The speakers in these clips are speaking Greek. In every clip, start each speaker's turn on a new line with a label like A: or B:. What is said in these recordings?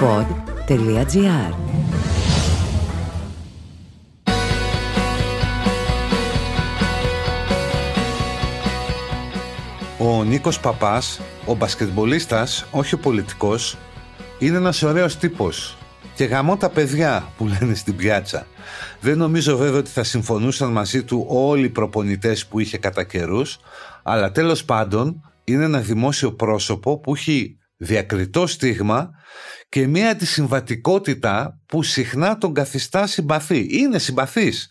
A: pod.gr
B: Ο Νίκος Παπάς, ο μπασκετμπολίστας, όχι ο πολιτικός, είναι ένας ωραίος τύπος και γαμώ τα παιδιά που λένε στην πιάτσα. Δεν νομίζω βέβαια ότι θα συμφωνούσαν μαζί του όλοι οι προπονητές που είχε κατά καιρούς, αλλά τέλος πάντων είναι ένα δημόσιο πρόσωπο που έχει διακριτό στίγμα και μία τη συμβατικότητα που συχνά τον καθιστά συμπαθή. Είναι συμπαθής.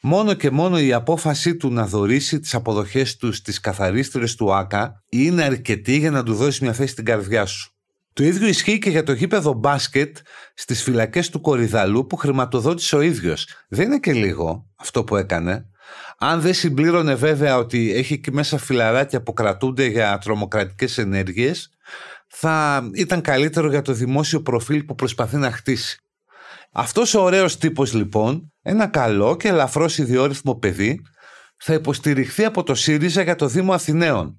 B: Μόνο και μόνο η απόφασή του να δωρήσει τις αποδοχές τους στις καθαρίστρες του ΆΚΑ είναι αρκετή για να του δώσει μια θέση στην καρδιά σου. Το ίδιο ισχύει και για το γήπεδο μπάσκετ στις φυλακές του Κορυδαλού που χρηματοδότησε ο ίδιος. Δεν είναι και λίγο αυτό που έκανε. Αν δεν συμπλήρωνε βέβαια ότι έχει εκεί μέσα φιλαράκια που κρατούνται για τρομοκρατικές ενέργειες, θα ήταν καλύτερο για το δημόσιο προφίλ που προσπαθεί να χτίσει. Αυτός ο ωραίος τύπος λοιπόν, ένα καλό και ελαφρώς ιδιόρυθμο παιδί, θα υποστηριχθεί από το ΣΥΡΙΖΑ για το Δήμο Αθηναίων.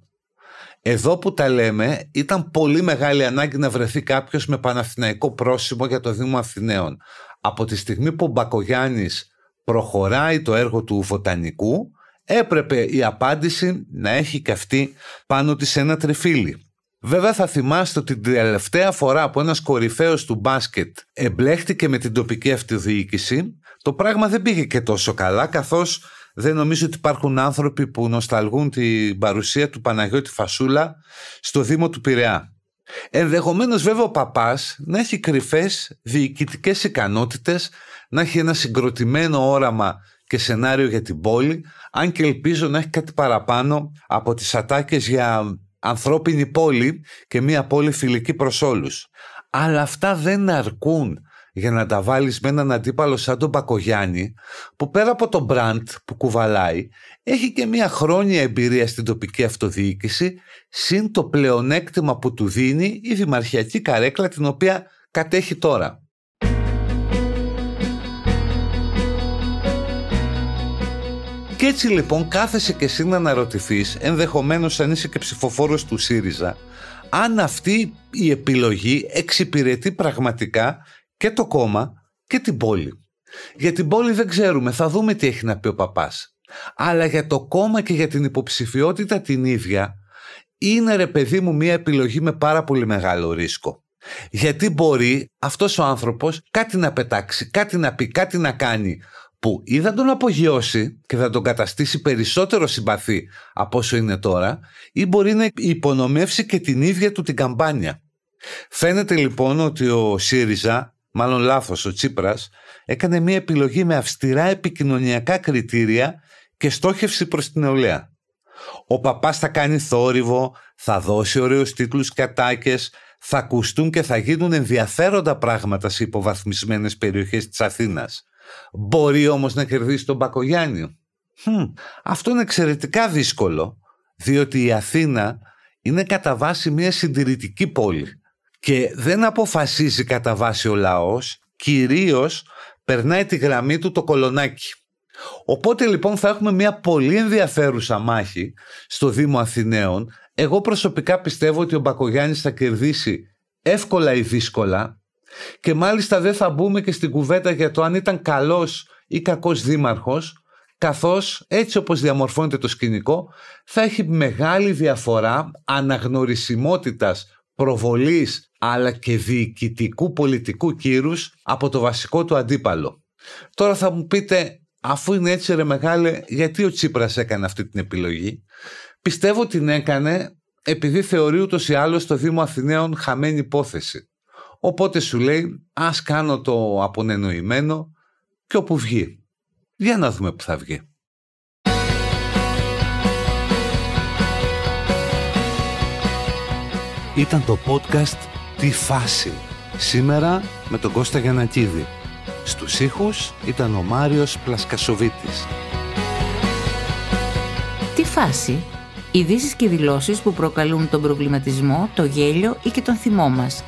B: Εδώ που τα λέμε ήταν πολύ μεγάλη ανάγκη να βρεθεί κάποιος με παναθηναϊκό πρόσημο για το Δήμο Αθηναίων. Από τη στιγμή που ο Μπακογιάννης προχωράει το έργο του βοτανικού, έπρεπε η απάντηση να έχει και αυτή πάνω της ένα τριφύλι. Βέβαια θα θυμάστε ότι την τελευταία φορά που ένας κορυφαίος του μπάσκετ εμπλέχτηκε με την τοπική αυτοδιοίκηση το πράγμα δεν πήγε και τόσο καλά καθώς δεν νομίζω ότι υπάρχουν άνθρωποι που νοσταλγούν την παρουσία του Παναγιώτη Φασούλα στο Δήμο του Πειραιά. Ενδεχομένως βέβαια ο παπάς να έχει κρυφές διοικητικές ικανότητες, να έχει ένα συγκροτημένο όραμα και σενάριο για την πόλη, αν και ελπίζω να έχει κάτι παραπάνω από τις ατάκες για ανθρώπινη πόλη και μια πόλη φιλική προς όλους. Αλλά αυτά δεν αρκούν για να τα βάλεις με έναν αντίπαλο σαν τον Πακογιάννη που πέρα από τον μπραντ που κουβαλάει έχει και μια χρόνια εμπειρία στην τοπική αυτοδιοίκηση συν το πλεονέκτημα που του δίνει η δημαρχιακή καρέκλα την οποία κατέχει τώρα. Και έτσι λοιπόν κάθεσαι και εσύ να αναρωτηθείς, ενδεχομένως αν είσαι και ψηφοφόρος του ΣΥΡΙΖΑ, αν αυτή η επιλογή εξυπηρετεί πραγματικά και το κόμμα και την πόλη. Για την πόλη δεν ξέρουμε, θα δούμε τι έχει να πει ο παπάς. Αλλά για το κόμμα και για την υποψηφιότητα την ίδια, είναι ρε παιδί μου μια επιλογή με πάρα πολύ μεγάλο ρίσκο. Γιατί μπορεί αυτός ο άνθρωπος κάτι να πετάξει, κάτι να πει, κάτι να κάνει που ή θα τον απογειώσει και θα τον καταστήσει περισσότερο συμπαθή από όσο είναι τώρα ή μπορεί να υπονομεύσει και την ίδια του την καμπάνια. Φαίνεται λοιπόν ότι ο ΣΥΡΙΖΑ, μάλλον λάθος ο Τσίπρας, έκανε μια επιλογή με αυστηρά επικοινωνιακά κριτήρια και στόχευση προς την νεολαία. Ο παπάς θα κάνει θόρυβο, θα δώσει ωραίους τίτλους και ατάκες, θα ακουστούν και θα γίνουν ενδιαφέροντα πράγματα σε υποβαθμισμένες περιοχές της Αθήνας. Μπορεί όμως να κερδίσει τον Μπακογιάννη. αυτό είναι εξαιρετικά δύσκολο, διότι η Αθήνα είναι κατά βάση μια συντηρητική πόλη και δεν αποφασίζει κατά βάση ο λαός, κυρίως περνάει τη γραμμή του το κολονάκι. Οπότε λοιπόν θα έχουμε μια πολύ ενδιαφέρουσα μάχη στο Δήμο Αθηναίων. Εγώ προσωπικά πιστεύω ότι ο Μπακογιάννης θα κερδίσει εύκολα ή δύσκολα και μάλιστα δεν θα μπούμε και στην κουβέντα για το αν ήταν καλός ή κακός δήμαρχος, καθώς έτσι όπως διαμορφώνεται το σκηνικό θα έχει μεγάλη διαφορά αναγνωρισιμότητας, προβολής αλλά και διοικητικού πολιτικού κύρους από το βασικό του αντίπαλο. Τώρα θα μου πείτε, αφού είναι έτσι ρε μεγάλε, γιατί ο Τσίπρας έκανε αυτή την επιλογή; Πιστεύω την έκανε επειδή θεωρεί ούτως ή άλλως το Δήμο Αθηναίων χαμένη υπόθεση. Οπότε σου λέει ας κάνω το απονενοημένο και όπου βγει. Για να δούμε που θα βγει.
A: Ήταν το podcast «Τι φάση» σήμερα με τον Κώστα Γιανακίδη. Στους ήχους ήταν ο Μάριος Πλασκασοβίτης.
C: Τι φάση, ειδήσεις και δηλώσεις που προκαλούν τον προβληματισμό, το γέλιο ή και τον θυμό μας –